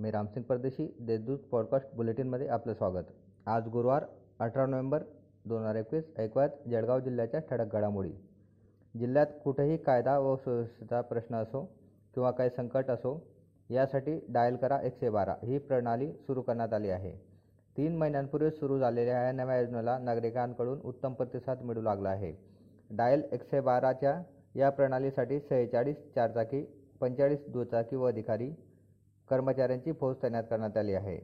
मी रामसिंग परदेशी देशदूत पॉडकास्ट बुलेटिनमध्ये आपलं स्वागत. आज गुरुवार अठरा नोव्हेंबर दोन हजार एकवीस ऐकवात जळगाव जिल्ह्याच्या ठळक घडामोडी. जिल्ह्यात कुठेही कायदा व सुव्यवस्थेचा प्रश्न असो किंवा काही संकट असो यासाठी डायल करा एकशे बारा. ही प्रणाली सुरू करण्यात आली आहे. तीन महिन्यांपूर्वी सुरू झालेल्या या नव्या योजनेला नागरिकांकडून उत्तम प्रतिसाद मिळू लागला आहे. डायल एकशे बाराच्या या प्रणालीसाठी सेहेचाळीस चारचाकी पंचेचाळीस दुचाकी व अधिकारी कर्मचाऱ्यांची फौज तैनात करण्यात आली आहे.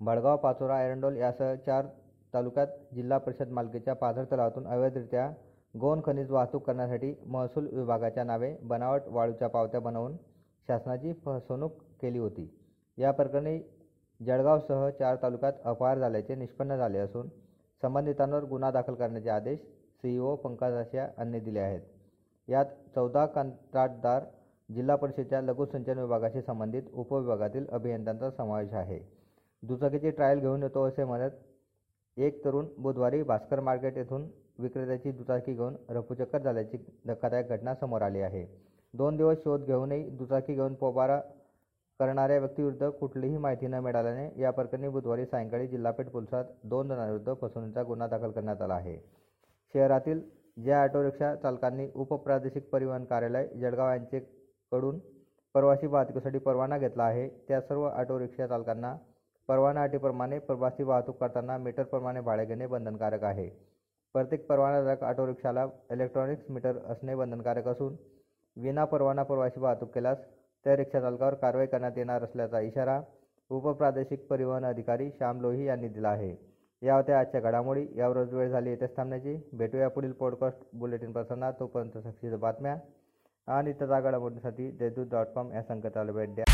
बडगाव पाचोरा एरंडोल यासह चार तालुक्यात जिल्हा परिषद मालकीच्या पाझर तलावातून अवैधरित्या गोन खनिज वाहतूक करण्यासाठी महसूल विभागाच्या नावे बनावट वाळूच्या पावत्या बनवून शासनाची फसवणूक केली होती. या प्रकरणी जळगावसह चार तालुक्यात अपहार झाल्याचे निष्पन्न झाले असून संबंधितांवर गुन्हा दाखल करण्याचे आदेश सीईओ पंकज आशिया यांनी दिले आहेत. यात चौदा कंत्राटदार जिल्हा परिषदेच्या लघुसिंचन विभागाशी संबंधित उपविभागातील अभियंत्यांचा समावेश आहे. दुचाकीची ट्रायल घेऊन येतो असे म्हणत एक तरुण बुधवारी भास्कर मार्केट येथून विक्रेत्याची दुचाकी घेऊन रफूचक्कर झाल्याची धक्कादायक घटना समोर आली आहे. दोन दिवस शोध घेऊनही दुचाकी घेऊन पोबारा करणाऱ्या व्यक्तीविरुद्ध कुठलीही माहिती न मिळाल्याने या प्रकरणी बुधवारी सायंकाळी जिल्हापेठ पोलिसात दोन जणांविरुद्ध फसवणुकीचा गुन्हा दाखल करण्यात आला आहे. शहरातील ज्या ऑटो रिक्षा चालकांनी उपप्रादेशिक परिवहन कार्यालय जळगाव यांचे कडून प्रवासी वाहतुकीसाठी परवाना घेतला आहे. त्या सर्व ऑटो रिक्षा चालकांना परवाना अटीप्रमाणे प्रवासी वाहतूक करताना मीटरप्रमाणे भाडे घेणे बंधनकारक आहे. प्रत्येक परवानाधारक ऑटो रिक्षाला इलेक्ट्रॉनिक्स मीटर असणे बंधनकारक असून विना परवाना प्रवासी वाहतूक केल्यास त्या रिक्षा चालकावर कारवाई करण्यात येणार असल्याचा इशारा उपप्रादेशिक परिवहन अधिकारी श्याम लोही यांनी दिला आहे. या होत्या आजच्या घडामोडी. यावरच वेळ झाली येथेच थांबण्याची. भेटूया पुढील पॉडकास्ट बुलेटिन प्रसारणात तोपर्यंत सक्तीच्या बातम्या ಆ ನಿತ್ಯದಾಗಳ ಒಂದು ಸತಿ ಜದ್ದು ಡಾಟ್ ಕಾಮ್ ಯಾ ಸಂಕ ತಲುಪೆಡ್ಡೆ